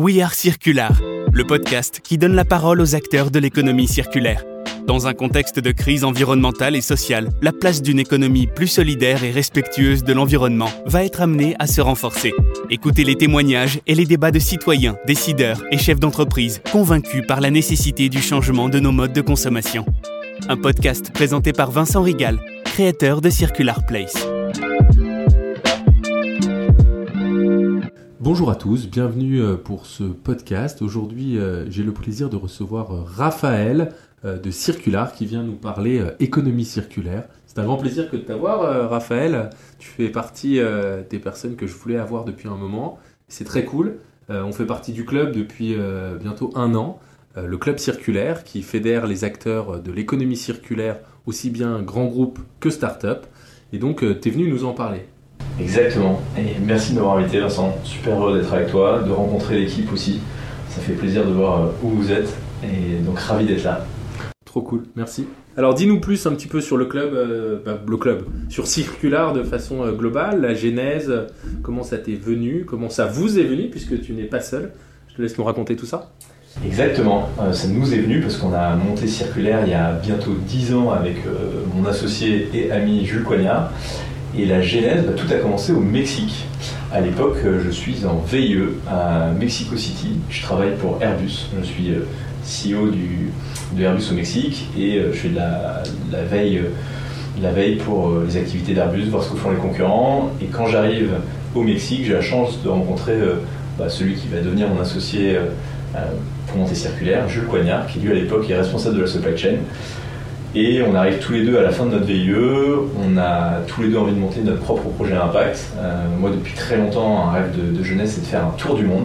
We Are Circular, le podcast qui donne la parole aux acteurs de l'économie circulaire. Dans un contexte de crise environnementale et sociale, la place d'une économie plus solidaire et respectueuse de l'environnement va être amenée à se renforcer. Écoutez les témoignages et les débats de citoyens, décideurs et chefs d'entreprise convaincus par la nécessité du changement de nos modes de consommation. Un podcast présenté par Vincent Rigal, créateur de Circular Place. Bonjour à tous, bienvenue euh, pour ce podcast. Aujourd'hui, euh, j'ai le plaisir de recevoir euh, Raphaël de Circular qui vient nous parler économie circulaire. C'est un grand plaisir que de t'avoir, Raphaël. Tu fais partie des personnes que je voulais avoir depuis un moment. C'est très cool. On fait partie du club depuis bientôt un an, le club circulaire qui fédère les acteurs de l'économie circulaire, aussi bien grands groupes que start-up. Et donc, tu es venu nous en parler. Exactement. Et merci de m'avoir invité, Vincent. Super heureux d'être avec toi, de rencontrer l'équipe aussi. Ça fait plaisir de voir euh, où vous êtes. Et donc, ravi d'être là. Trop cool, merci. Alors, dis-nous plus un petit peu sur le club, euh, bah, le club, sur Circular de façon euh, globale, la genèse, comment ça t'est venu, comment ça vous est venu, puisque tu n'es pas seul. Je te laisse nous raconter tout ça. Exactement, ça nous est venu parce qu'on a monté Circulaire il y a bientôt 10 ans avec mon associé et ami Jules Coignard. Et la genèse, bah, tout a commencé au Mexique. À l'époque, euh, je suis en VIE à Mexico City. Je travaille pour Airbus. Je suis euh, CEO du, de Airbus au Mexique et euh, je fais de la, veille, la veille pour les activités d'Airbus, voir ce que font les concurrents. Et quand j'arrive au Mexique, j'ai la chance de rencontrer bah, celui qui va devenir mon associé pour monter circulaire, Jules Coignard, qui lui à l'époque est responsable de la supply chain. Et on arrive tous les deux à la fin de notre VIE, on a tous les deux envie de monter notre propre projet Impact. Euh, moi, depuis très longtemps, un rêve de, jeunesse, c'est de faire un tour du monde.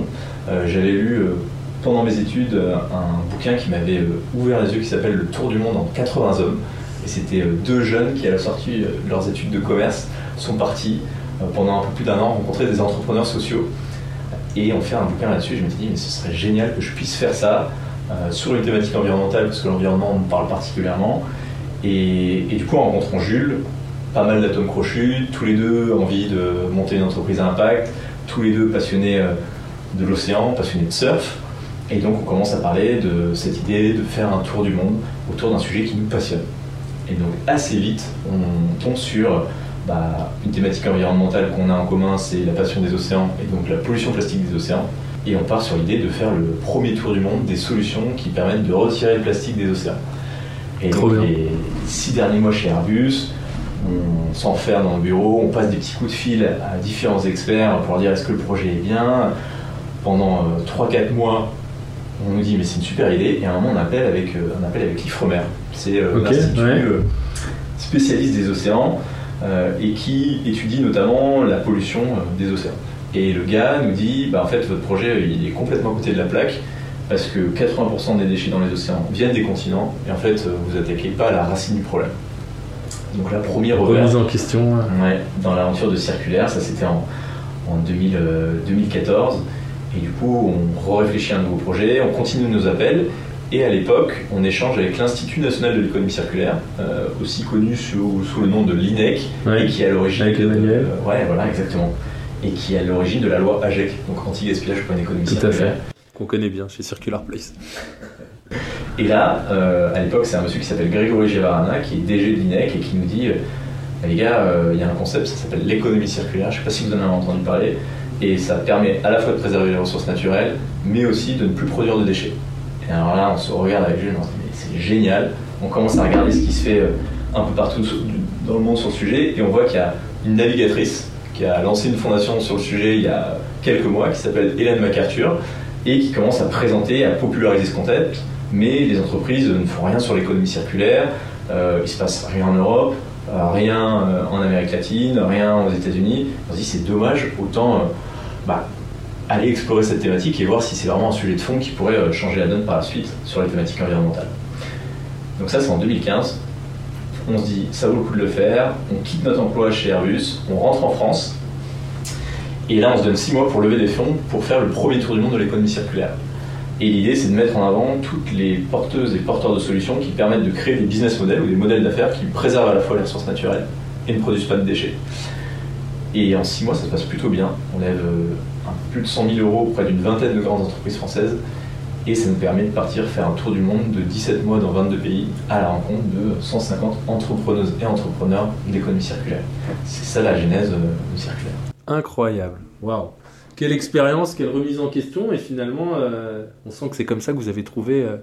Euh, j'avais lu euh, pendant mes études un bouquin qui m'avait ouvert les yeux qui s'appelle Le Tour du monde en 80 hommes. Et c'était deux jeunes qui, à la sortie de leurs études de commerce, sont partis pendant un peu plus d'un an rencontrer des entrepreneurs sociaux. Et on fait un bouquin là-dessus. Je me suis dit, mais ce serait génial que je puisse faire ça euh, sur une thématique environnementale, parce que l'environnement me parle particulièrement. Et, du coup, en rencontrant Jules, pas mal d'atomes crochus, tous les deux envie de monter une entreprise à impact, tous les deux passionnés euh, de l'océan, passionnés de surf. Et donc, on commence à parler de cette idée de faire un tour du monde autour d'un sujet qui nous passionne. Et donc, assez vite, on tombe sur bah, une thématique environnementale qu'on a en commun, c'est la passion des océans et donc la pollution plastique des océans. Et on part sur l'idée de faire le premier tour du monde des solutions qui permettent de retirer le plastique des océans. Et donc, les six derniers mois chez Airbus, on s'enferme dans le bureau, on passe des petits coups de fil à différents experts pour dire est-ce que le projet est bien. Pendant 3-4 euh, mois, on nous dit mais c'est une super idée. Et à un moment, on appelle avec, euh, on appelle avec l'IFREMER. C'est euh, l'institut spécialiste des océans et qui étudie notamment la pollution des océans. Et le gars nous dit, bah, en fait, votre projet, il est complètement à côté de la plaque, parce que 80% des déchets dans les océans viennent des continents, et en fait, vous attaquez pas à la racine du problème. Donc la première remise en question. Ouais, dans l'aventure de circulaire, ça c'était en, 2014. Et du coup, on réfléchit à un nouveau projet, on continue nos appels. Et à l'époque, on échange avec l'Institut national de l'économie circulaire, euh, aussi connu sous, le nom de l'INEC, et qui est à l'origine. Avec Emmanuel. ouais, voilà, exactement et qui est à l'origine de la loi AGEC, donc anti-gaspillage pour une économie Tout à fait. Qu'on connaît bien chez Circular Place. Et là, euh, à l'époque, c'est un monsieur qui s'appelle Grégory Gévarana, qui est DG de l'INEC et qui nous dit euh, les gars, euh, il y a un concept, ça s'appelle l'économie circulaire. Je ne sais pas si vous en avez entendu parler. Et ça permet à la fois de préserver les ressources naturelles, mais aussi de ne plus produire de déchets. Et alors là, on se regarde avec Jules, on se dit c'est génial. On commence à regarder ce qui se fait un peu partout dans le monde sur le sujet, et on voit qu'il y a une navigatrice qui a lancé une fondation sur le sujet il y a quelques mois, qui s'appelle Hélène MacArthur, et qui commence à présenter, à populariser ce concept. Mais les entreprises ne font rien sur l'économie circulaire, euh, il se passe rien en Europe, euh, rien euh, en Amérique latine, rien aux États-Unis. On se dit c'est dommage, autant bah, aller explorer cette thématique et voir si c'est vraiment un sujet de fond qui pourrait changer la donne par la suite sur les thématiques environnementales. Donc ça c'est en 2015 on se dit ça vaut le coup de le faire, on quitte notre emploi chez Airbus, on rentre en France, et là on se donne six mois pour lever des fonds pour faire le premier tour du monde de l'économie circulaire. Et l'idée c'est de mettre en avant toutes les porteuses et porteurs de solutions qui permettent de créer des business models ou des modèles d'affaires qui préservent à la fois les ressources naturelles et ne produisent pas de déchets. Et en six mois ça se passe plutôt bien, on lève plus de 100 000 euros auprès d'une vingtaine de grandes entreprises françaises. Et ça nous permet de partir faire un tour du monde de 17 mois dans 22 pays à la rencontre de 150 entrepreneuses et entrepreneurs d'économie circulaire. C'est ça la genèse du circulaire. Incroyable, waouh Quelle expérience, quelle remise en question, et finalement, euh, on sent que c'est comme ça que vous avez trouvé euh,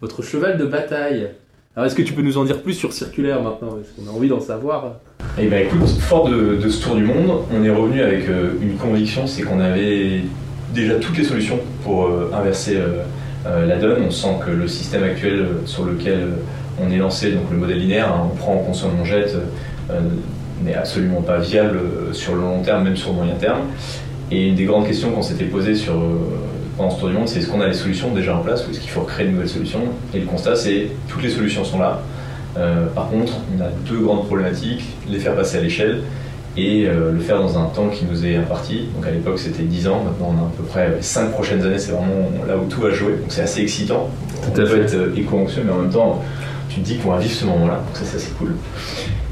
votre cheval de bataille. Alors, est-ce que tu peux nous en dire plus sur circulaire maintenant Parce qu'on a envie d'en savoir. Eh bien, écoute, fort de, ce tour du monde, on est revenu avec euh, une conviction c'est qu'on avait déjà toutes les solutions pour inverser euh, la donne. On sent que le système actuel euh, sur lequel euh, on est lancé, donc le modèle linéaire, hein, on prend, on consomme, on jette, n'est absolument pas viable sur le long terme, même sur le moyen terme. Et une des grandes questions qu'on s'était posées sur, pendant ce tour du monde, c'est est-ce qu'on a les solutions déjà en place ou est-ce qu'il faut créer de nouvelles solutions? Et le constat, c'est toutes les solutions sont là. par contre, on a deux grandes problématiques les faire passer à l'échelle et euh, le faire dans un temps qui nous est imparti. Donc à l'époque c'était 10 ans, maintenant on a à peu près 5 prochaines années, c'est vraiment là où tout va jouer, donc c'est assez excitant. Tout on peut être euh, éco-anxieux, mais en même temps tu te dis qu'on va vivre ce moment-là, donc ça c'est cool.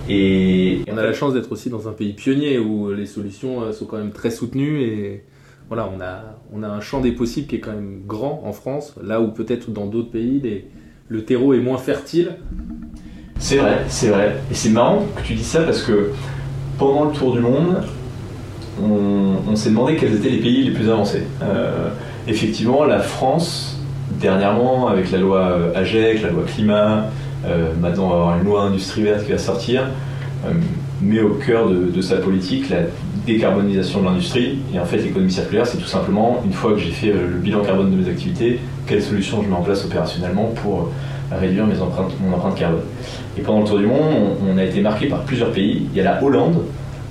Et on a la chance d'être aussi dans un pays pionnier où les solutions euh, sont quand même très soutenues et voilà, on a, on a un champ des possibles qui est quand même grand en France, là où peut-être dans d'autres pays le terreau est moins fertile. C'est vrai, c'est vrai. Et c'est marrant que tu dis ça parce que pendant le tour du monde, on, s'est demandé quels étaient les pays les plus avancés. Euh, effectivement, la France, dernièrement, avec la loi AGEC, la loi climat, euh, maintenant on avoir une loi industrie verte qui va sortir, euh, met au cœur de, sa politique la décarbonisation de l'industrie. Et en fait, l'économie circulaire, c'est tout simplement, une fois que j'ai fait le bilan carbone de mes activités, quelles solutions je mets en place opérationnellement pour réduire mes empreintes, mon empreinte carbone. Et pendant le tour du monde, on, a été marqué par plusieurs pays. Il y a la Hollande,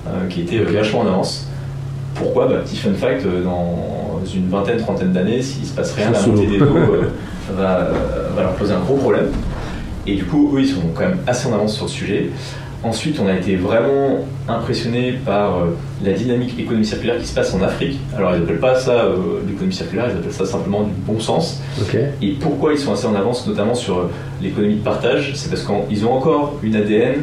euh, qui était vachement en avance. Pourquoi? Bah, Petit fun fact, euh, dans une vingtaine, trentaine d'années, s'il se passe rien, la montée des euh, va, va, leur poser un gros problème. Et du coup, eux, ils sont quand même assez en avance sur le sujet. Ensuite, on a été vraiment impressionné par euh, la dynamique économie circulaire qui se passe en Afrique. Alors, ils n'appellent pas ça euh, l'économie circulaire, ils appellent ça simplement du bon sens. Et pourquoi ils sont assez en avance, notamment sur euh, l'économie de partage C'est parce qu'ils ont encore une ADN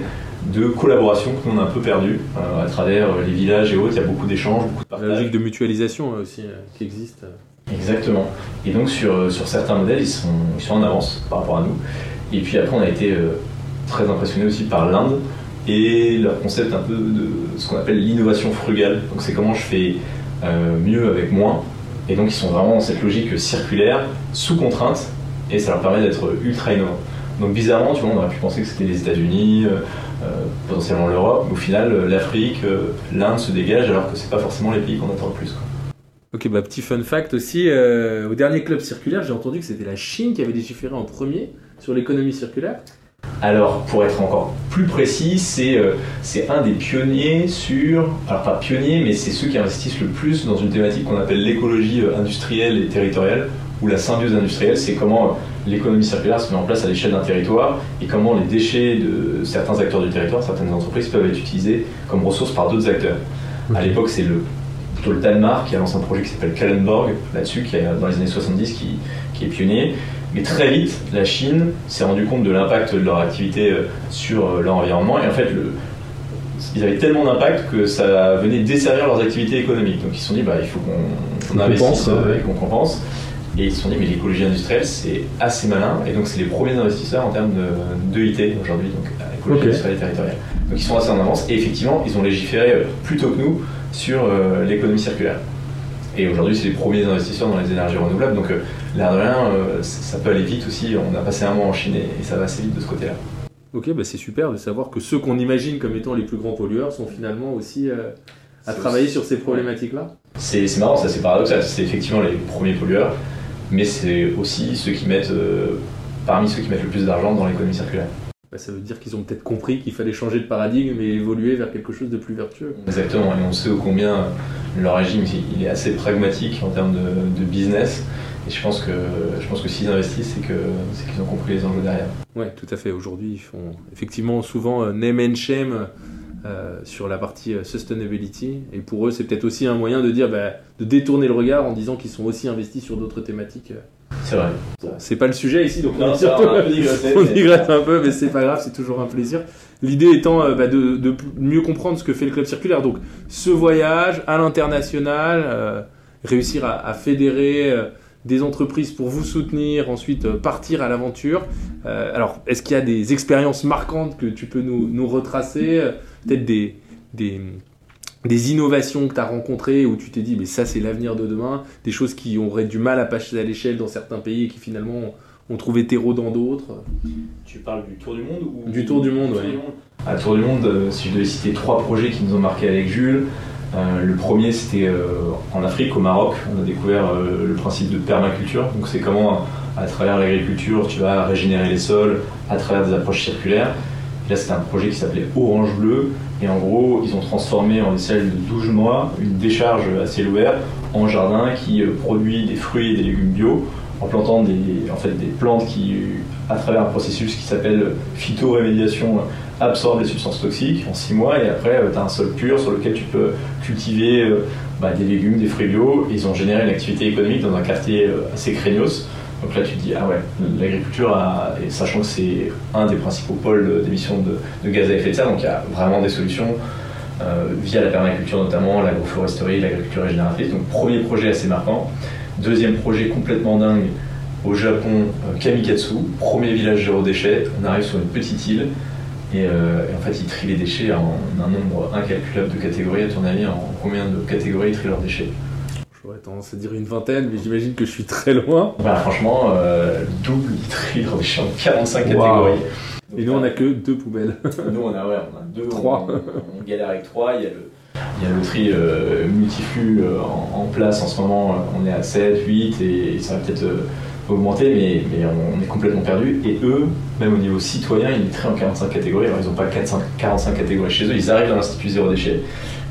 de collaboration que l'on a un peu perdu à travers les villages et autres. Il y a beaucoup d'échanges, beaucoup de partage. La logique de mutualisation aussi qui existe. Exactement. Et donc, sur, sur certains modèles, ils sont, ils sont en avance par rapport à nous. Et puis après, on a été très impressionné aussi par l'Inde et leur concept un peu de ce qu'on appelle l'innovation frugale. Donc c'est comment je fais euh, mieux avec moins. Et donc ils sont vraiment dans cette logique circulaire, sous contrainte, et ça leur permet d'être ultra innovants. Donc bizarrement, tu vois, on aurait pu penser que c'était les États-Unis, euh, euh, potentiellement l'Europe, mais au final, l'Afrique, l'Inde se dégage alors que c'est pas forcément les pays qu'on attend le plus. Ok, bah petit fun fact aussi, au dernier club circulaire, j'ai entendu que c'était la Chine qui avait légiféré en premier sur l'économie circulaire. Alors, pour être encore plus précis, euh, c'est un des pionniers sur. Alors, pas pionnier, mais c'est ceux qui investissent le plus dans une thématique qu'on appelle l'écologie euh, industrielle et territoriale, ou la symbiose industrielle. C'est comment euh, l'économie circulaire se met en place à l'échelle d'un territoire et comment les déchets de certains acteurs du territoire, certaines entreprises, peuvent être utilisés comme ressources par d'autres acteurs. À l'époque, c'est le, plutôt le Danemark qui a lancé un projet qui s'appelle Kallenborg là-dessus, qui dans les années 70, qui, qui est pionnier. Mais très vite, la Chine s'est rendu compte de l'impact de leur activité euh, sur euh, leur environnement. Et en fait, le, ils avaient tellement d'impact que ça venait desservir leurs activités économiques. Donc ils se sont dit, bah, il faut qu'on investisse euh, et qu'on compense. Et ils se sont dit, mais l'écologie industrielle, c'est assez malin. Et donc, c'est les premiers investisseurs en termes de, IT aujourd'hui, donc écologie industrielle et territoriale. Donc, ils sont assez en avance. Et effectivement, ils ont légiféré plus tôt que nous sur l'économie circulaire. Et aujourd'hui, c'est les premiers investisseurs dans les énergies renouvelables. Donc, l'air de rien, euh, ça peut aller vite aussi. On a passé un mois en Chine et, ça va assez vite de ce côté-là. Ok, bah c'est super de savoir que ceux qu'on imagine comme étant les plus grands pollueurs sont finalement aussi euh, à travailler sur ces problématiques-là. C'est marrant, ça c'est paradoxal. C'est effectivement les premiers pollueurs, mais c'est aussi ceux qui mettent, euh, parmi ceux qui mettent le plus d'argent dans l'économie circulaire. Bah, ça veut dire qu'ils ont peut-être compris qu'il fallait changer de paradigme et évoluer vers quelque chose de plus vertueux. Exactement, et on sait combien leur régime il est assez pragmatique en termes de, de business et je pense que, je pense que s'ils investissent, c'est qu'ils ont compris les enjeux derrière. Oui, tout à fait. Aujourd'hui, ils font effectivement souvent euh, name and shame euh, sur la partie euh, sustainability. Et pour eux, c'est peut-être aussi un moyen de dire, bah, de détourner le regard en disant qu'ils sont aussi investis sur d'autres thématiques. C'est vrai. c'est pas le sujet ici, donc on, surtout, on digresse un peu, mais c'est pas grave, c'est toujours un plaisir. L'idée étant bah, de, de, mieux comprendre ce que fait le club circulaire. Donc, ce voyage à l'international réussir à, fédérer des entreprises pour vous soutenir, ensuite partir à l'aventure. alors, est-ce qu'il y a des expériences marquantes que tu peux nous, retracer Peut-être des, des, des, innovations que tu as rencontrées où tu t'es dit, mais ça c'est l'avenir de demain, des choses qui auraient du mal à passer à l'échelle dans certains pays et qui finalement ont trouvé terreau dans d'autres. Tu parles du Tour du Monde ou... Du Tour du Monde, oui. À Tour du Monde, euh, si je devais citer trois projets qui nous ont marqué avec Jules, euh, le premier c'était euh, en Afrique, au Maroc. On a découvert le principe de permaculture. Donc c'est comment, à travers l'agriculture, tu vas régénérer les sols à travers des approches circulaires. Là c'était un projet qui s'appelait Orange Bleu. Et en gros, ils ont transformé en échelle de 12 mois une décharge à ciel ouvert en jardin qui produit des fruits et des légumes bio en plantant des, en fait, des plantes qui, à travers un processus qui s'appelle phytorémédiation, absorbent les substances toxiques en 6 mois et après euh, tu as un sol pur sur lequel tu peux cultiver euh, bah, des légumes, des fruits bio. ils ont généré une activité économique dans un quartier euh, assez craignos. Donc là tu te dis, ah ouais, l'agriculture, et sachant que c'est un des principaux pôles d'émissions de, gaz à effet de serre, donc il y a vraiment des solutions. via la permaculture notamment, l'agroforesterie, l'agriculture régénératrice. Donc premier projet assez marquant. Deuxième projet complètement dingue au Japon, euh, Kamikatsu, premier village zéro déchet. On arrive sur une petite île euh, et, en fait ils trient les déchets en un nombre incalculable de catégories. À ton avis, en combien de catégories ils trient leurs déchets? J'aurais tendance à dire une vingtaine, mais j'imagine que je suis très loin. Bah, franchement, euh, double, trient leurs déchets en 45 catégories. et nous, on a que deux poubelles. nous, on a, ouais, on a deux. Trois. On, galère avec trois. Il y a le, il y a le tri euh, euh, en, place en ce moment, euh, on est à 7, 8 et ça va peut-être augmenter, mais, mais, on est complètement perdu. Et eux, même au niveau citoyen, ils trient en 45 catégories. Alors ils n'ont pas 45 catégories chez eux, ils arrivent dans l'Institut Zéro Déchet.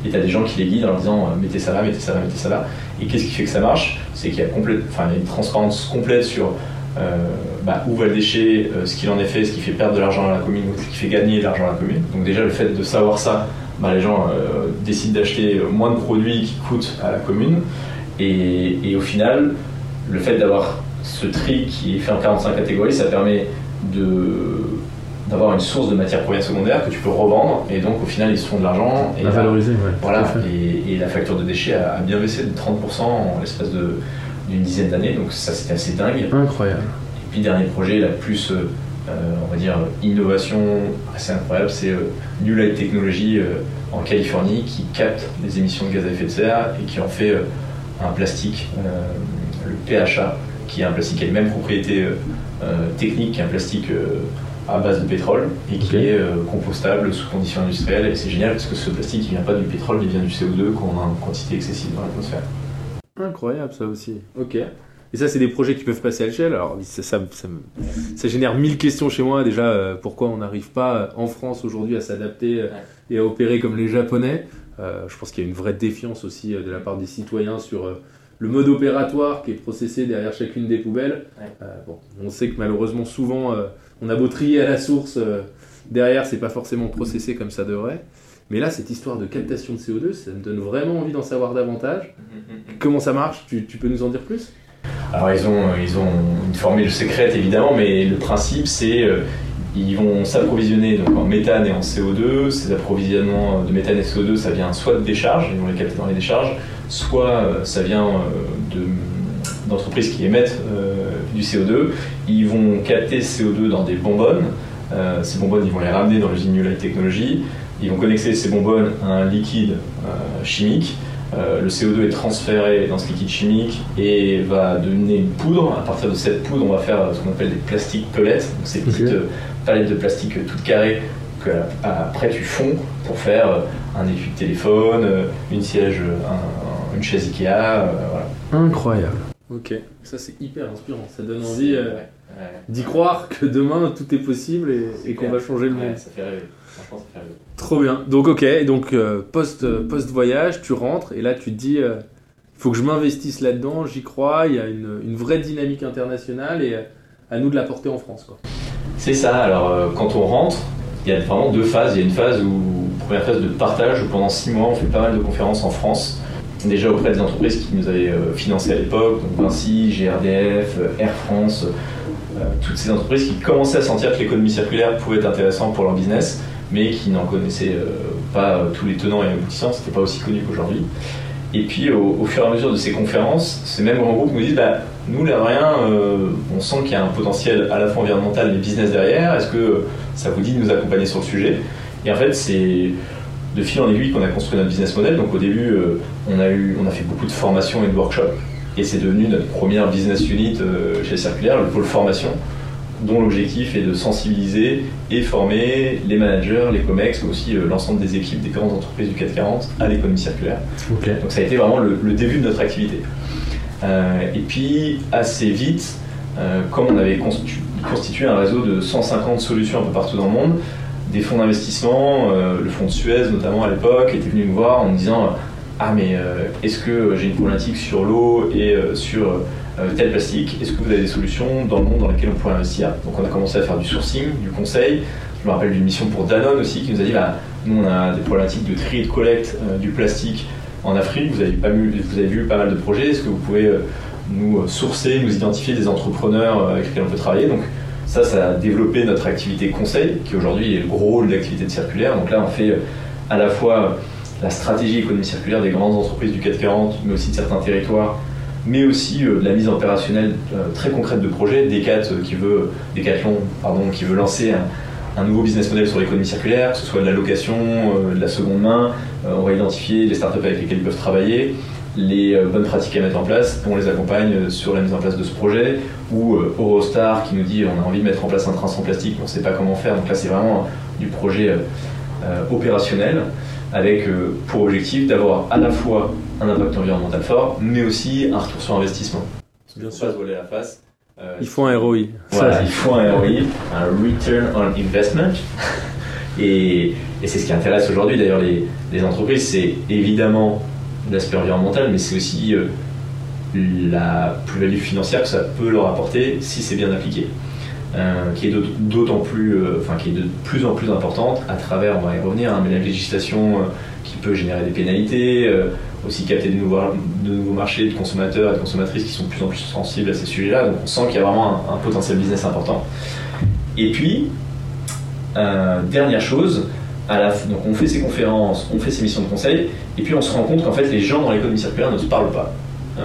Et tu as des gens qui les guident en leur disant mettez ça là, mettez ça là, mettez ça là. Et qu'est-ce qui fait que ça marche? C'est qu'il y, a une transparence complète sur bah, où va le déchet, ce qu'il en est fait, ce qui fait perdre de l'argent à la commune ou ce qui fait gagner de l'argent à la commune. Donc déjà le fait de savoir ça, bah, les gens euh, décident d'acheter moins de produits qui coûtent à la commune. Et, au final, le fait d'avoir ce tri qui est fait en 45 catégories, ça permet d'avoir une source de matière première secondaire que tu peux revendre et donc au final ils se font de l'argent et valoriser voilà et, la facture de déchets a, bien baissé de 30% en l'espace d'une dizaine d'années donc ça c'était assez dingue. Incroyable. Et puis dernier projet la plus euh, euh, on va dire, innovation assez incroyable, c'est euh, New Light Technology euh, en Californie qui capte les émissions de gaz à effet de serre et qui en fait un plastique, le PHA, qui est un plastique qui a les mêmes propriétés techniques qu'un plastique à base de pétrole et qui est compostable sous conditions industrielles. Et c'est génial parce que ce plastique il vient pas du pétrole, il vient du CO2 qu'on a en quantité excessive dans l'atmosphère. Incroyable ça aussi. Ok. Et ça, c'est des projets qui peuvent passer à l'échelle. Alors, ça, ça, ça, génère mille questions chez moi. Déjà, euh, pourquoi on n'arrive pas euh, en France aujourd'hui à s'adapter euh, et à opérer comme les Japonais? Je pense qu'il y a une vraie défiance aussi de la part des citoyens sur le mode opératoire qui est processé derrière chacune des poubelles. bon, on sait que malheureusement, souvent, on a beau trier à la source, derrière, c'est pas forcément processé comme ça devrait. Mais là, cette histoire de captation de CO2, ça me donne vraiment envie d'en savoir davantage. Mm, mm, mm, Comment ça marche? Tu, peux nous en dire plus? Alors ils ont, ils ont une formule secrète évidemment, mais le principe c'est euh, ils vont s'approvisionner en méthane et en CO2. Ces approvisionnements de méthane et de CO2, ça vient soit de décharges, ils vont les capter dans les décharges, soit euh, ça vient euh, d'entreprises qui émettent du CO2. Ils vont capter ce CO2 dans des bonbonnes. ces bonbonnes, ils vont les ramener dans l'usine New Light Technology. Ils vont connecter ces bonbonnes à un liquide chimique euh, le CO2 est transféré dans ce liquide chimique et va donner une poudre. À partir de cette poudre, on va faire ce qu'on appelle des plastiques pellets, donc ces petites euh, palettes de plastique toutes carrées que après tu fonds pour faire euh, un étui de téléphone, une siège, une chaise Ikea, Incroyable. Ok, ça c'est hyper inspirant. Ça donne envie d'y croire que demain tout est possible et, qu'on va changer le monde. ça fait rêver. Trop bien. Donc ok, donc euh, post, euh, post voyage, tu rentres et là tu te dis, il euh, faut que je m'investisse là-dedans, j'y crois, il y a une, une, vraie dynamique internationale et à nous de la porter en France. C'est ça. Alors quand on rentre, il y a vraiment deux phases. Il y a une phase où première phase de partage où pendant six mois on fait pas mal de conférences en France. Déjà auprès des entreprises qui nous avaient financé à l'époque, donc Vinci, GRDF, Air France, toutes ces entreprises qui commençaient à sentir que l'économie circulaire pouvait être intéressante pour leur business mais qui n'en connaissaient euh, pas tous les tenants et aboutissants, c'était pas aussi connu qu'aujourd'hui. Et puis au, fur et à mesure de ces conférences, ces mêmes grands groupes nous disent bah, nous, là, rien, on sent qu'il y a un potentiel à la fois environnemental et business derrière. Est-ce que ça vous dit de nous accompagner sur le sujet? Et en fait, c'est de fil en aiguille qu'on a construit notre business model. Donc au début, on, a eu, on a fait beaucoup de formations et de workshops. Et c'est devenu notre première business unit chez Circulaire, le pôle formation dont l'objectif est de sensibiliser et former les managers, les COMEX, mais aussi euh, l'ensemble des équipes des grandes entreprises du 440 à l'économie circulaire. Donc ça a été vraiment le, début de notre activité. Euh, et puis assez vite, euh, comme on avait constitué un réseau de 150 solutions un peu partout dans le monde, des fonds d'investissement, le fonds de Suez notamment à l'époque, était venu nous voir en nous disant Ah mais est-ce que j'ai une problématique sur l'eau et sur euh, tel plastique, est-ce que vous avez des solutions dans le monde dans lesquelles on pourrait investir? Donc on a commencé à faire du sourcing, du conseil. Je me rappelle d'une mission pour Danone aussi qui nous a dit bah, nous on a des problématiques de tri et de collecte euh, du plastique en Afrique, vous avez, vu, pas mal de projets, est-ce que vous pouvez euh, nous sourcer, nous identifier des entrepreneurs avec lesquels on peut travailler? Ça, ça a développé notre activité conseil, qui aujourd'hui est le gros rôle de l'activité de circulaire. Donc là, on fait à la fois la stratégie économie circulaire des grandes entreprises du 440, mais aussi de certains territoires mais aussi euh, la mise opérationnelle euh, très concrète de projets. Decat, euh, qui veut, Decathlon pardon, qui veut lancer un, nouveau business model sur l'économie circulaire, que ce soit de la location, de la seconde main. on va identifier les startups avec lesquelles ils peuvent travailler, les bonnes pratiques à mettre en place, on les accompagne sur la mise en place de ce projet, ou Eurostar qui nous dit on a envie de mettre en place un train sans plastique, mais on ne sait pas comment faire. Donc là, c'est vraiment du projet opérationnel avec pour objectif d'avoir à la fois un impact environnemental fort, mais aussi un retour sur investissement. Bien sûr. Pas voler la face. Euh, il faut un ROI. Voilà, il faut un ROI, un Return on Investment. et, et c'est ce qui intéresse aujourd'hui d'ailleurs les, les, entreprises, c'est évidemment l'aspect environnemental, mais c'est aussi euh, la plus-value financière que ça peut leur apporter si c'est bien appliqué. Euh, qui est d'autant plus, enfin qui est de plus en plus importante à travers, on va y revenir, hein, mais la législation qui peut générer des pénalités, aussi capter de nouveaux, marchés de consommateurs et de consommatrices qui sont de plus en plus sensibles à ces sujets-là. Donc on sent qu'il y a vraiment un, potentiel business important. Et puis, euh, dernière chose, donc on fait ces conférences, on fait ces missions de conseil, et puis on se rend compte qu'en fait les gens dans l'économie circulaire ne se parlent pas. Euh,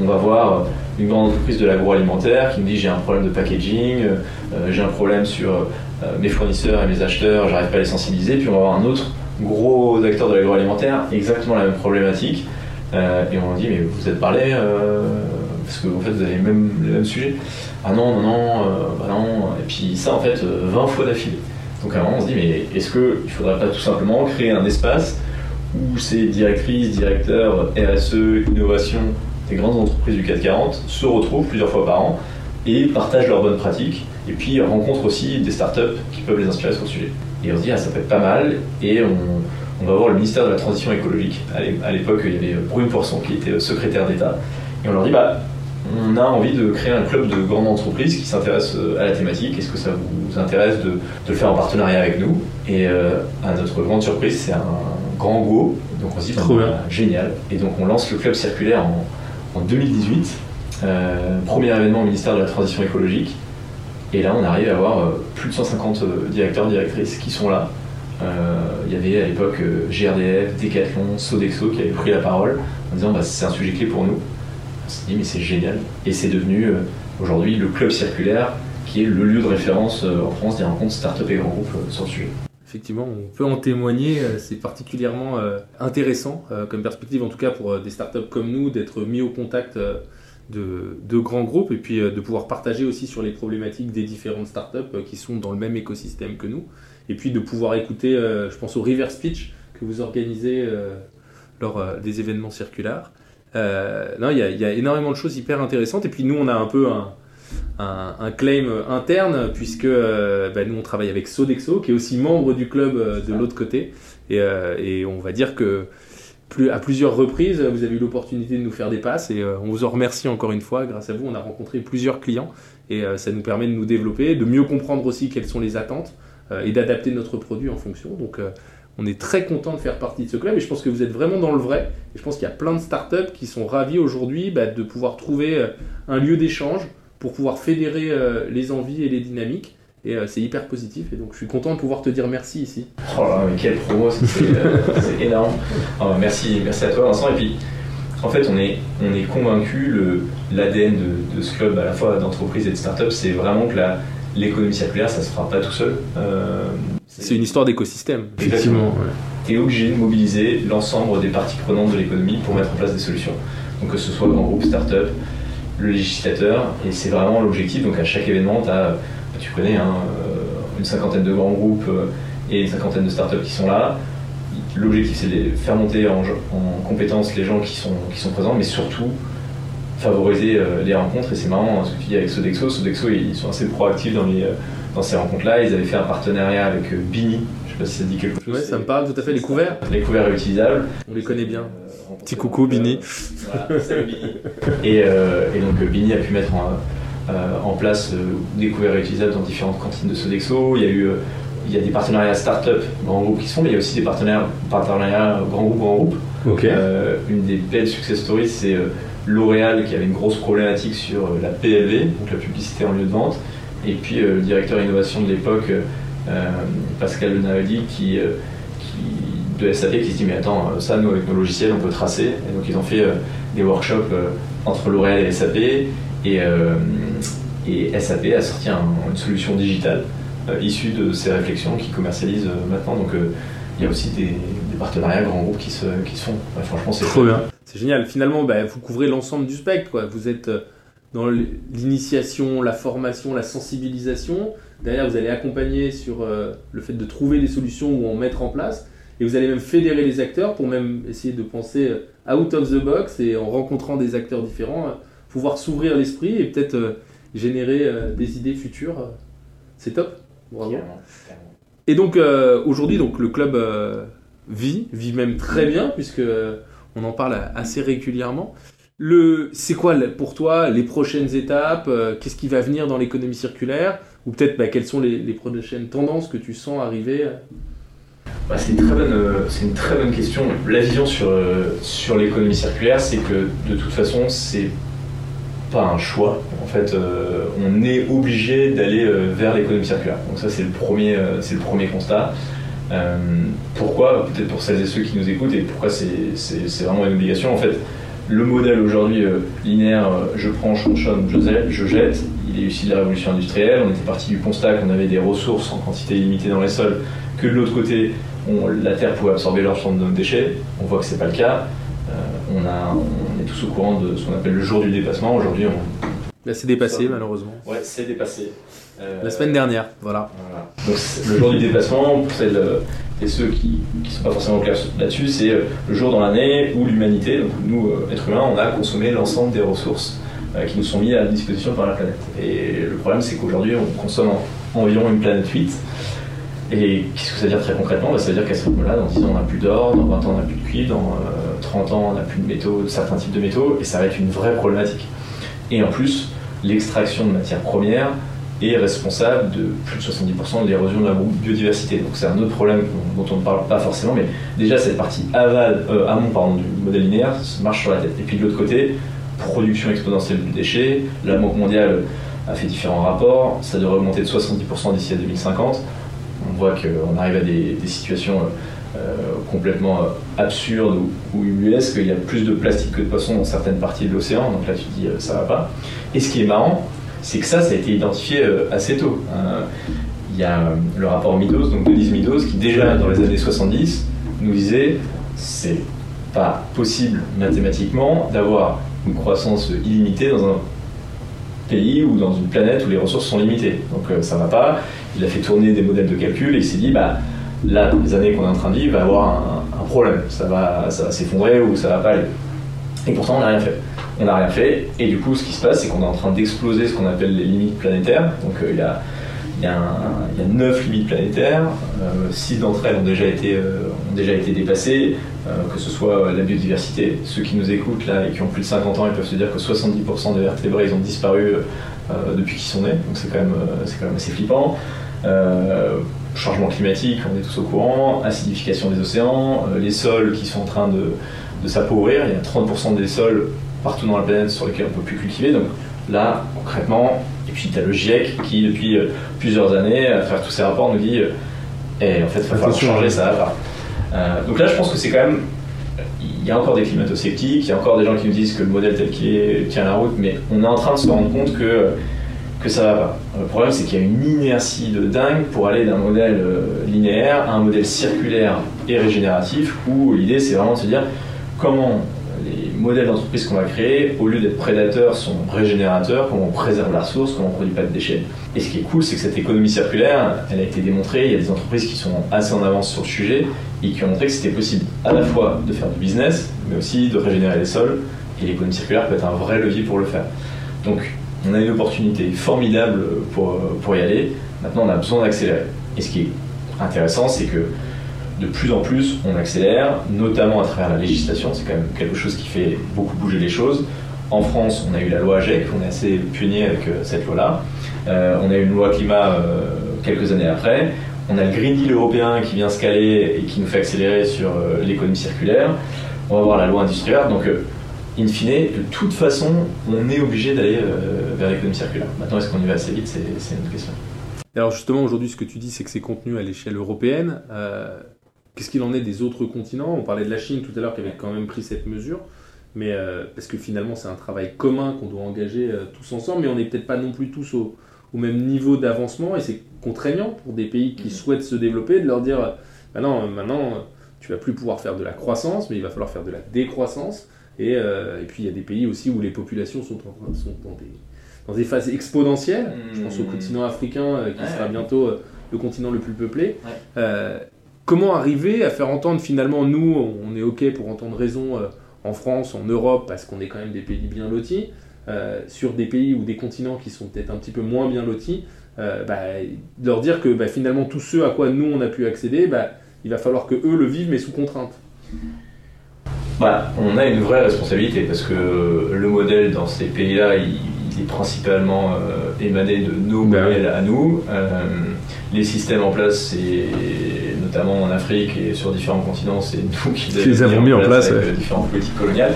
on va voir une grande entreprise de l'agroalimentaire qui me dit j'ai un problème de packaging, euh, j'ai un problème sur mes fournisseurs et mes acheteurs, j'arrive pas à les sensibiliser, puis on va voir un autre gros acteurs de l'agroalimentaire, exactement la même problématique. Euh, et on dit, mais vous êtes parlé euh, Parce que vous avez le même sujet. Ah non, non, non, euh, bah non. Et puis ça, en fait, 20 fois d'affilée. Donc à un moment, on se dit, mais est-ce qu'il ne faudrait pas tout simplement créer un espace où ces directrices, directeurs, RSE, innovation des grandes entreprises du 440 se retrouvent plusieurs fois par an et partagent leurs bonnes pratiques et puis rencontrent aussi des startups qui peuvent les inspirer sur le sujet. Et on se dit, ah, ça peut être pas mal. Et on, va voir le ministère de la Transition écologique. À l'époque, il y avait Brune Poisson qui était secrétaire d'État. Et on leur dit, bah, on a envie de créer un club de grandes entreprises qui s'intéressent à la thématique. Est-ce que ça vous intéresse de, le faire en partenariat avec nous? Et euh, à notre grande surprise, c'est un grand go. Donc on se dit, bah, génial. Et donc on lance le club circulaire en, 2018. Euh, premier événement au ministère de la Transition écologique. Et là, on arrive à avoir euh, plus de 150 euh, directeurs, directrices qui sont là. Euh, il y avait à l'époque GRDF, Decathlon, Sodexo qui avaient pris la parole en disant bah, c'est un sujet clé pour nous. On s'est dit mais c'est génial. Et c'est devenu aujourd'hui le club circulaire qui est le lieu de référence en France des rencontres start-up et grands groupes sur le sujet. Effectivement, on peut en témoigner, c'est particulièrement intéressant comme perspective, en tout cas pour des startups comme nous, d'être mis au contact de, grands groupes et puis euh, de pouvoir partager aussi sur les problématiques des différentes startups euh, qui sont dans le même écosystème que nous. Et puis de pouvoir écouter, euh, je pense au River Speech que vous organisez lors des événements circulaires. Non, il y, a énormément de choses hyper intéressantes. Et puis nous, on a un peu un, claim interne puisque bah, nous, on travaille avec Sodexo qui est aussi membre du club de l'autre côté. et, on va dire que à plusieurs reprises, vous avez eu l'opportunité de nous faire des passes et euh, on vous en remercie encore une fois. Grâce à vous, on a rencontré plusieurs clients et euh, ça nous permet de nous développer, de mieux comprendre aussi quelles sont les attentes euh, et d'adapter notre produit en fonction. Donc, on est très content de faire partie de ce club et je pense que vous êtes vraiment dans le vrai. Et je pense qu'il y a plein de startups qui sont ravis aujourd'hui bah, de pouvoir trouver un lieu d'échange pour pouvoir fédérer les envies et les dynamiques et euh, c'est hyper positif. Et donc, je suis content de pouvoir te dire merci ici. Oh là, mais quelle promo, c'est euh, énorme. Oh, merci, merci à toi, Vincent. Et puis, En fait, on est, on est convaincu, l'ADN de, ce club, à la fois d'entreprise et de start-up, c'est vraiment que l'économie circulaire, ça se fera pas tout seul. Euh, c'est une histoire d'écosystème. Effectivement. Tu es obligé de mobiliser l'ensemble des parties prenantes de l'économie pour mettre en place des solutions. Donc que ce soit le grand groupe, start-up, le législateur, et c'est vraiment l'objectif. Donc à chaque événement, as, tu connais hein, euh, une cinquantaine de grands groupes euh, et une cinquantaine de start-up qui sont là. L'objectif, c'est de faire monter en, en compétences les gens qui sont, qui sont présents, mais surtout favoriser euh, les rencontres. Et c'est marrant ce que tu dis avec Sodexo. Sodexo, ils sont assez proactifs dans, les, dans ces rencontres-là. Ils avaient fait un partenariat avec Bini. Je sais pas si ça dit quelque chose. Ouais, ça me parle tout à fait. Les couverts. Les couverts réutilisables. On les connaît bien. Petit coucou, Bini. Et, et, donc, Bini a pu mettre en, en place des couverts réutilisables dans différentes cantines de Sodexo. Il y a eu il y a des partenariats start-up, grands groupes qui se font, mais il y a aussi des partenariats, partenariats grands groupes, grands groupes. Euh, une des belles success stories, c'est euh, L'Oréal qui avait une grosse problématique sur euh, la PLV, donc la publicité en lieu de vente, et puis le directeur innovation de l'époque, Pascal Lenavaldi, qui, qui, de SAP, qui se dit Mais attends, ça, nous, avec nos logiciels, on peut tracer. Et donc, ils ont fait des workshops entre L'Oréal et SAP, et, et SAP a sorti une solution digitale euh, issus de ces réflexions qui commercialisent euh, maintenant. Donc euh, il y a aussi des, partenariats grands groupes qui se, qui se font. franchement, c'est. C'est génial. Finalement, bah, vous couvrez l'ensemble du spectre. Quoi. Vous êtes dans l'initiation, la formation, la sensibilisation. Derrière, vous allez accompagner sur le fait de trouver des solutions ou en mettre en place. Et vous allez même fédérer les acteurs pour même essayer de penser out of the box et en rencontrant des acteurs différents, pouvoir s'ouvrir l'esprit et peut-être générer des idées futures. C'est top. Et donc euh, aujourd'hui, donc le club euh, vit, vit même très bien puisque euh, on en parle assez régulièrement. C'est quoi pour toi les prochaines étapes Qu'est-ce qui va venir dans l'économie circulaire? Ou peut-être bah, quelles sont les, prochaines tendances que tu sens arriver? Bah, c'est, une très bonne, c'est une très bonne question. La vision sur, sur l'économie circulaire, c'est que de toute façon, c'est pas un choix. En fait, euh, on est obligé d'aller euh, vers l'économie circulaire. Donc ça, c'est le premier, euh, c'est le premier constat. pourquoi? Peut-être pour celles et ceux qui nous écoutent et pourquoi c'est vraiment une obligation. En fait, le modèle aujourd'hui linéaire, je prends, je consomme, je jette, il est issu de la révolution industrielle. On était parti du constat qu'on avait des ressources en quantité limitée dans les sols, que de l'autre côté, on, la Terre pouvait absorber leur de nos déchets. On voit que c'est pas le cas. on, a, est tous au courant de ce qu'on appelle le jour du dépassement. Aujourd'hui, on. Là, c'est dépassé, malheureusement. Ouais, c'est dépassé. Euh, La semaine dernière, voilà. Donc, le jour du dépassement, pour celles et ceux qui ne sont pas forcément clairs là-dessus, c'est euh, le jour dans l'année où l'humanité, donc nous, euh, êtres humains, on a consommé l'ensemble des ressources qui nous sont mises à disposition par la planète. Et le problème, c'est qu'aujourd'hui, on consomme environ une planète 8. Et qu'est-ce que ça veut dire très concrètement? Bah, Ça veut dire qu'à ce moment-là, dans 10 ans, on n'a plus d'or, dans 20 ans, on n'a plus de cuivre, dans 30 ans, on n'a plus de métaux, certains types de métaux, et ça va être une vraie problématique. Et en plus, l'extraction de matières premières est responsable de plus de 70% de l'érosion de la biodiversité. Donc c'est un autre problème dont on ne parle pas forcément, mais déjà cette partie aval, euh, amont pardon, du modèle linéaire marche sur la tête. Et puis de l'autre côté, production exponentielle du déchet, la Banque mondiale a fait différents rapports, ça devrait augmenter de 70% d'ici à 2050. On voit qu'on arrive à des, des situations euh, complètement euh, absurde ou, ou ubuesque, il y a plus de plastique que de poissons dans certaines parties de l'océan, donc là tu dis euh, ça va pas. Et ce qui est marrant, c'est que ça, ça a été identifié assez tôt. Il y a le rapport Midos, donc Denise Midos, qui déjà dans les années 70 nous disait c'est pas possible mathématiquement d'avoir une croissance illimitée dans un pays ou dans une planète où les ressources sont limitées. Donc ça va pas. Il a fait tourner des modèles de calcul et il s'est dit bah là, dans les années qu'on est en train de vivre, va avoir un, problème. Ça va, s'effondrer ou ça va pas aller. Et pourtant, on n'a rien fait. On n'a rien fait. Et du coup, ce qui se passe, c'est qu'on est en train d'exploser ce qu'on appelle les limites planétaires. Donc, euh, il y a il y, a il y, a 9 limites planétaires, 6 euh, d'entre elles ont déjà été, euh, ont déjà été dépassées, que ce soit la biodiversité. Ceux qui nous écoutent là et qui ont plus de 50 ans, ils peuvent se dire que 70% des vertébrés ils ont disparu depuis qu'ils sont nés, donc c'est quand, quand même assez flippant changement climatique, on est tous au courant, acidification des océans, euh, les sols qui sont en train de, s'appauvrir, il y a 30% des sols partout dans la planète sur lesquels on ne peut plus cultiver. Donc là, concrètement, et puis tu as le GIEC qui, depuis euh, plusieurs années, à travers tous ces rapports, nous dit eh, en fait, il va falloir changer, ça va pas. donc là, je pense que c'est quand même il y a encore des climato-sceptiques, il y a encore des gens qui nous disent que le modèle tel qu'il est tient la route, mais on est en train de se rendre compte que, que ça va pas. Le problème, c'est qu'il y a une inertie de dingue pour aller d'un modèle euh, linéaire à un modèle circulaire et régénératif, où l'idée, c'est vraiment de se dire comment les modèles d'entreprise qu'on va créer, au lieu d'être prédateurs, sont régénérateurs, comment on préserve la ressource, comment on ne produit pas de déchets. Et ce qui est cool, c'est que cette économie circulaire, elle a été démontrée, il y a des entreprises qui sont assez en avance sur le sujet et qui ont montré que c'était possible à la fois de faire du business, mais aussi de régénérer les sols, et l'économie circulaire peut être un vrai levier pour le faire. Donc on a une opportunité formidable pour, pour y aller, maintenant on a besoin d'accélérer. Et ce qui est intéressant, c'est que de plus en plus, on accélère, notamment à travers la législation. C'est quand même quelque chose qui fait beaucoup bouger les choses. En France, on a eu la loi AGEC, on est assez pionnier avec euh, cette loi-là. Euh, on a eu une loi climat euh, quelques années après. On a le Green Deal européen qui vient se caler et qui nous fait accélérer sur l'économie circulaire. On va voir la loi industrielle. Donc, in fine, de toute façon, on est obligé d'aller vers l'économie circulaire. Maintenant, est-ce qu'on y va assez vite? C'est une autre question. Alors justement, aujourd'hui, ce que tu dis, c'est que c'est contenu à l'échelle européenne. Qu'est-ce qu'il en est des autres continents? On parlait de la Chine tout à l'heure qui avait quand même pris cette mesure, mais euh, parce que finalement c'est un travail commun qu'on doit engager euh, tous ensemble, mais on n'est peut-être pas non plus tous au, même niveau d'avancement et c'est contraignant pour des pays qui mm. souhaitent se développer de leur dire bah non, maintenant tu vas plus pouvoir faire de la croissance, mais il va falloir faire de la décroissance. Et, euh, puis il y a des pays aussi où les populations sont, sont dans, des, dans, des, phases exponentielles. Je pense au mm. continent africain qui sera bientôt le continent le plus peuplé comment arriver à faire entendre finalement, nous, on est OK pour entendre raison euh, en France, en Europe, parce qu'on est quand même des pays bien lotis, euh, sur des pays ou des continents qui sont peut-être un petit peu moins bien lotis, euh, bah, leur dire que bah, finalement tous ceux à quoi nous on a pu accéder, bah, il va falloir que eux le vivent mais sous contrainte. Bah, on a une vraie responsabilité parce que le modèle dans ces pays-là, il, est principalement émané de nos modèles à nous. les systèmes en place, c'est notamment en Afrique et sur différents continents, c'est nous qui les avons mis en place, avec différentes politiques coloniales.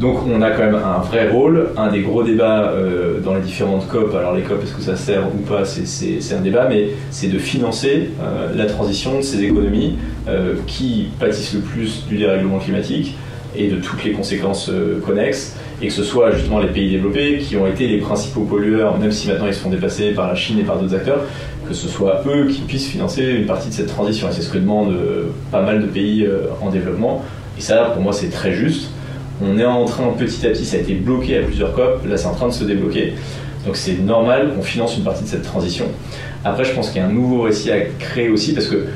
Donc on a quand même un vrai rôle. Un des gros débats euh, dans les différentes COP, alors les COP, est-ce que ça sert ou pas, c'est un débat, mais c'est de financer euh, la transition de ces économies euh, qui pâtissent le plus du dérèglement climatique et de toutes les conséquences connexes, et que ce soit justement les pays développés qui ont été les principaux pollueurs, même si maintenant ils se font dépasser par la Chine et par d'autres acteurs, que ce soit eux qui puissent financer une partie de cette transition. Et c'est ce que demandent pas mal de pays en développement. Et ça, pour moi, c'est très juste. On est en train, petit à petit, ça a été bloqué à plusieurs COP, là c'est en train de se débloquer. Donc c'est normal qu'on finance une partie de cette transition. Après, je pense qu'il y a un nouveau récit à créer aussi, parce que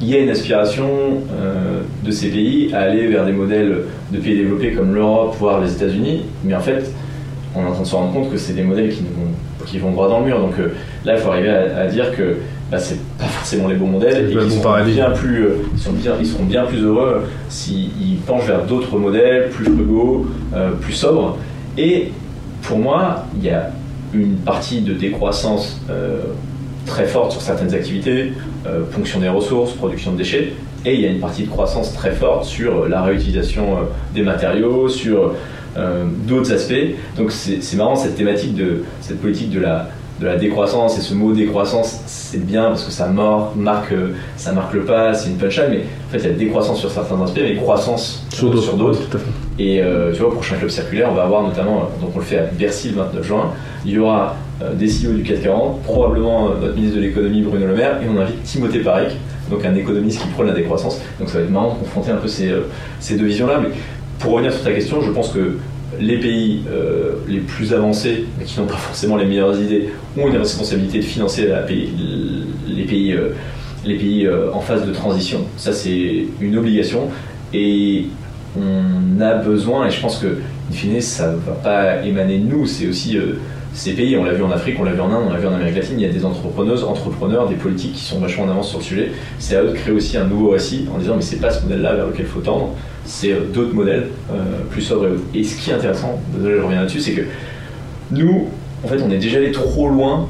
il y a une aspiration euh, de ces pays à aller vers des modèles de pays développés comme l'Europe, voire les États-Unis, mais en fait, on est en train de se rendre compte que c'est des modèles qui vont droit dans le mur. Donc euh, là, il faut arriver à, dire que bah, c'est pas forcément les bons modèles et qu'ils sont bien plus, euh, ils sont bien, ils seront bien plus heureux s'ils penchent vers d'autres modèles plus frugaux, euh, plus sobres. Et pour moi, il y a une partie de décroissance très forte sur certaines activités, ponction des ressources, production de déchets, et il y a une partie de croissance très forte sur la réutilisation des matériaux, sur euh, d'autres aspects. Donc c'est marrant cette thématique de cette politique de la, de la décroissance et ce mot décroissance c'est bien parce que ça marque, ça marque le pas, c'est une punchline, mais en fait il y a décroissance sur certains aspects mais croissance sur d'autres. Et euh, tu vois, au prochain club circulaire, on va avoir notamment, donc on le fait à Bercy le 29 juin, il y aura euh, des CEO du 440, probablement notre ministre de l'économie Bruno Le Maire, et on invite Timothée Parek, donc un économiste qui prône la décroissance. Donc ça va être marrant de confronter un peu ces, ces deux visions-là. Mais pour revenir sur ta question, je pense que les pays euh, les plus avancés, mais qui n'ont pas forcément les meilleures idées, ont une responsabilité de financer les pays, euh, les pays euh, en phase de transition. Ça, c'est une obligation. Et on a besoin, et je pense que, in fine, ça ne va pas émaner de nous, c'est aussi ces pays, on l'a vu en Afrique, on l'a vu en Inde, on l'a vu en Amérique latine, il y a des entrepreneuses, entrepreneurs, des politiques qui sont vachement en avance sur le sujet. C'est à eux de créer aussi un nouveau récit en disant mais c'est pas ce modèle-là vers lequel il faut tendre, c'est euh, d'autres modèles euh, plus sobres et Et ce qui est intéressant, désolé je reviens là-dessus, c'est que nous, en fait, on est déjà allé trop loin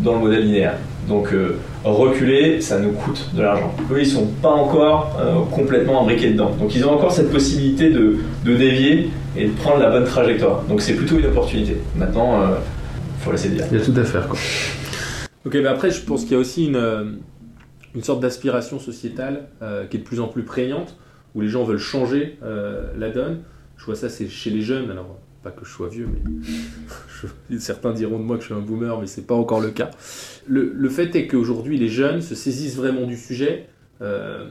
dans le modèle linéaire. Donc euh, reculer, ça nous coûte de l'argent. Eux, ils sont pas encore complètement imbriqués dedans. Donc ils ont encore cette possibilité de, de dévier et de prendre la bonne trajectoire. Donc c'est plutôt une opportunité. Maintenant, il euh, faut laisser dire. Il y a tout à faire. Quoi. Ok, mais après, je pense qu'il y a aussi une, euh, une sorte d'aspiration sociétale euh, qui est de plus en plus prégnante. où les gens veulent changer la donne. Je vois ça c'est chez les jeunes, alors pas que je sois vieux, mais certains diront de moi que je suis un boomer, mais c'est pas encore le cas. Le, le fait est qu'aujourd'hui les jeunes se saisissent vraiment du sujet, euh,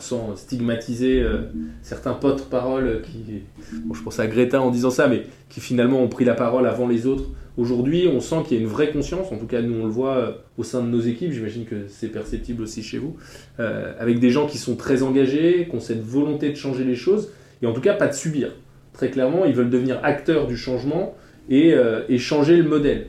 sans stigmatiser euh, certains potes paroles qui, bon, je pense à Greta en disant ça, mais qui finalement ont pris la parole avant les autres. Aujourd'hui, on sent qu'il y a une vraie conscience, en tout cas nous on le voit euh, au sein de nos équipes, j'imagine que c'est perceptible aussi chez vous, avec des gens qui sont très engagés, qui ont cette volonté de changer les choses, et en tout cas pas de subir. Très clairement, ils veulent devenir acteurs du changement et, et changer le modèle.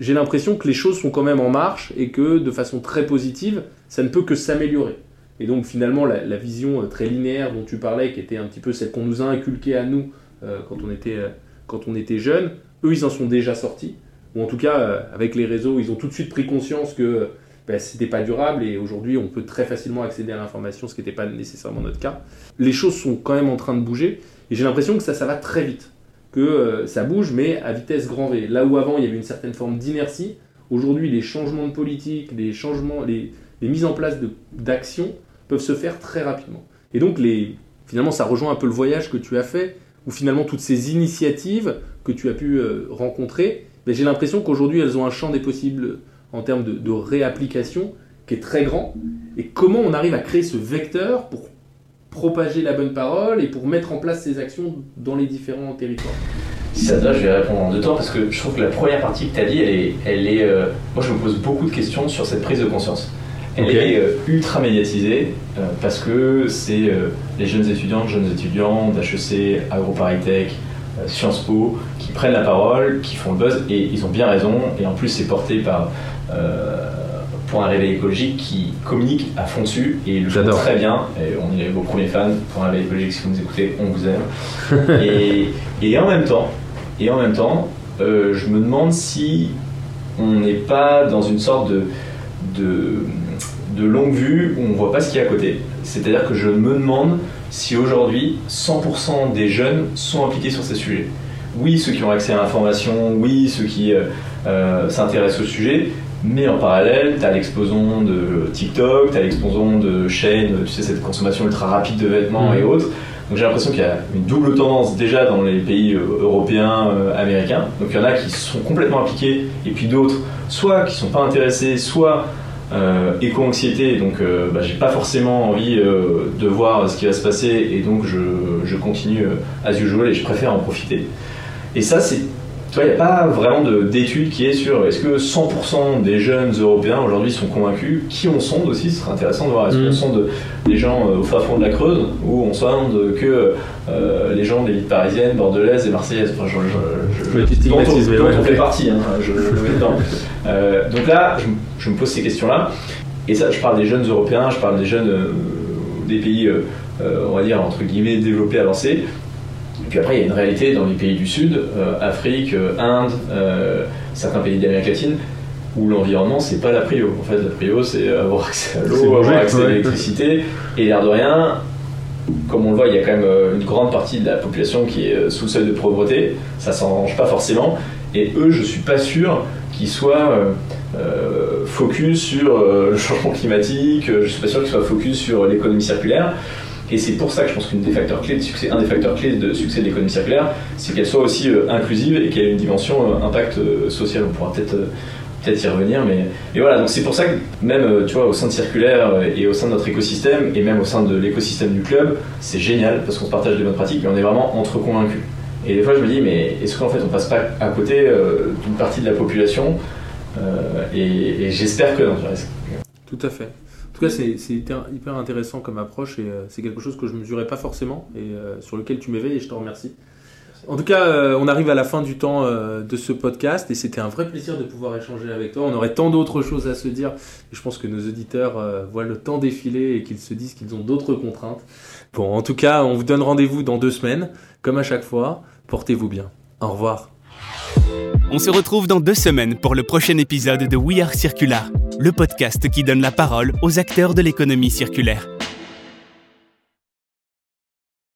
J'ai l'impression que les choses sont quand même en marche et que de façon très positive, ça ne peut que s'améliorer. Et donc finalement, la, vision euh, très linéaire dont tu parlais, qui était un petit peu celle qu'on nous a inculquée à nous euh, quand, on était, euh, quand on était jeunes, eux, ils en sont déjà sortis. Ou en tout cas, avec les réseaux, ils ont tout de suite pris conscience que ben, c'était pas durable et aujourd'hui, on peut très facilement accéder à l'information, ce qui n'était pas nécessairement notre cas. Les choses sont quand même en train de bouger et j'ai l'impression que ça, ça va très vite. Que ça bouge, mais à vitesse grand V. Là où avant, il y avait une certaine forme d'inertie, aujourd'hui, les changements de politique, les changements, les mises en place d'actions peuvent se faire très rapidement. Et donc, les, finalement, ça rejoint un peu le voyage que tu as fait, où finalement, toutes ces initiatives que tu as pu euh, rencontrer, ben, j'ai l'impression qu'aujourd'hui, elles ont un champ des possibles en termes de, réapplication qui est très grand. Et comment on arrive à créer ce vecteur pour propager la bonne parole et pour mettre en place ces actions dans les différents territoires si ça te va, je vais répondre en deux temps parce que je trouve que la première partie que tu as dit, elle est. Elle est euh, moi, je me pose beaucoup de questions sur cette prise de conscience. Elle est euh, ultra médiatisée euh, parce que c'est les jeunes étudiants, jeunes étudiants d'HEC, AgroParisTech, Sciences Po qui prennent la parole, qui font le buzz et ils ont bien raison. Et en plus, c'est porté par pour un réveil écologique qui communique à fond dessus et le font très bien. Et on est vos premiers fans pour un réveil écologique. Si vous nous écoutez, on vous aime. et, et, en même temps, et en même temps, je me demande si on n'est pas dans une sorte de, de de longue vue où on voit pas ce qu'il y a à côté. C'est-à-dire que je me demande si aujourd'hui 100% des jeunes sont impliqués sur ces sujets. Oui, ceux qui ont accès à l'information, oui, ceux qui euh, euh, s'intéressent au sujet, mais en parallèle, tu as l'explosion de TikTok, tu as l'explosion de chaînes, tu sais, cette consommation ultra rapide de vêtements et mmh. autres. Donc j'ai l'impression qu'il y a une double tendance déjà dans les pays euh, européens, américains. Donc il y en a qui sont complètement impliqués, et puis d'autres, soit qui sont pas intéressés, soit euh, éco-anxiété, donc euh, bah, j'ai pas forcément envie euh, de voir ce qui va se passer et donc je, je continue as usual et je préfère en profiter. Et ça, c'est. Tu vois, il n'y a pas vraiment d'études qui est sur est-ce que 100% des jeunes européens aujourd'hui sont convaincus. Qui on sonde aussi, ce serait intéressant de voir. Est-ce qu'on mm. sonde des gens au fin fond de la Creuse ou on sonde que les gens des villes parisiennes, bordelaises et marseillaises Enfin, je, je, dont, on, fait partie, hein, je, le mets dedans. donc là, je je me pose ces questions-là. Et ça, je parle des jeunes européens, je parle des jeunes euh, des pays, euh, euh, on va dire, entre guillemets, développés, avancés. Et puis après, il y a une réalité dans les pays du Sud, Afrique, Inde, certains pays d'Amérique latine, où l'environnement, c'est pas la prio. En fait, la prio, c'est avoir accès à l'eau, avoir accès à l'électricité. Et l'air de rien, comme on le voit, il y a quand même une grande partie de la population qui est sous le seuil de pauvreté. Ça s'arrange pas forcément. Et eux, je suis pas sûr qu'ils soient euh, focus sur euh, le changement climatique, euh, je suis pas sûr qu'il soit focus sur l'économie circulaire. Et c'est pour ça que je pense qu'un des facteurs clés de succès, un des facteurs clés de succès de l'économie circulaire, c'est qu'elle soit aussi inclusive et qu'elle ait une dimension impact social. On pourra peut-être peut-être y revenir, mais et voilà. Donc c'est pour ça que même tu vois au sein de circulaire et au sein de notre écosystème et même au sein de l'écosystème du club, c'est génial parce qu'on se partage des bonnes pratiques, mais on est vraiment entre convaincus. Et des fois je me dis mais est-ce qu'en fait on passe pas à côté d'une partie de la population euh, et, j'espère que non. Tout à fait. En tout cas, c'est hyper, intéressant comme approche et euh, c'est quelque chose que je mesurais pas forcément et euh, sur lequel tu m'éveilles et je te remercie. En tout cas, on arrive à la fin du temps de ce podcast et c'était un vrai plaisir de pouvoir échanger avec toi. On aurait tant d'autres choses à se dire je pense que nos auditeurs voient le temps défiler et qu'ils se disent qu'ils ont d'autres contraintes. Bon, en tout cas, on vous donne rendez-vous dans deux semaines, comme à chaque fois. Portez-vous bien. Au revoir. On se retrouve dans deux semaines pour le prochain épisode de We Are Circular, le podcast qui donne la parole aux acteurs de l'économie circulaire.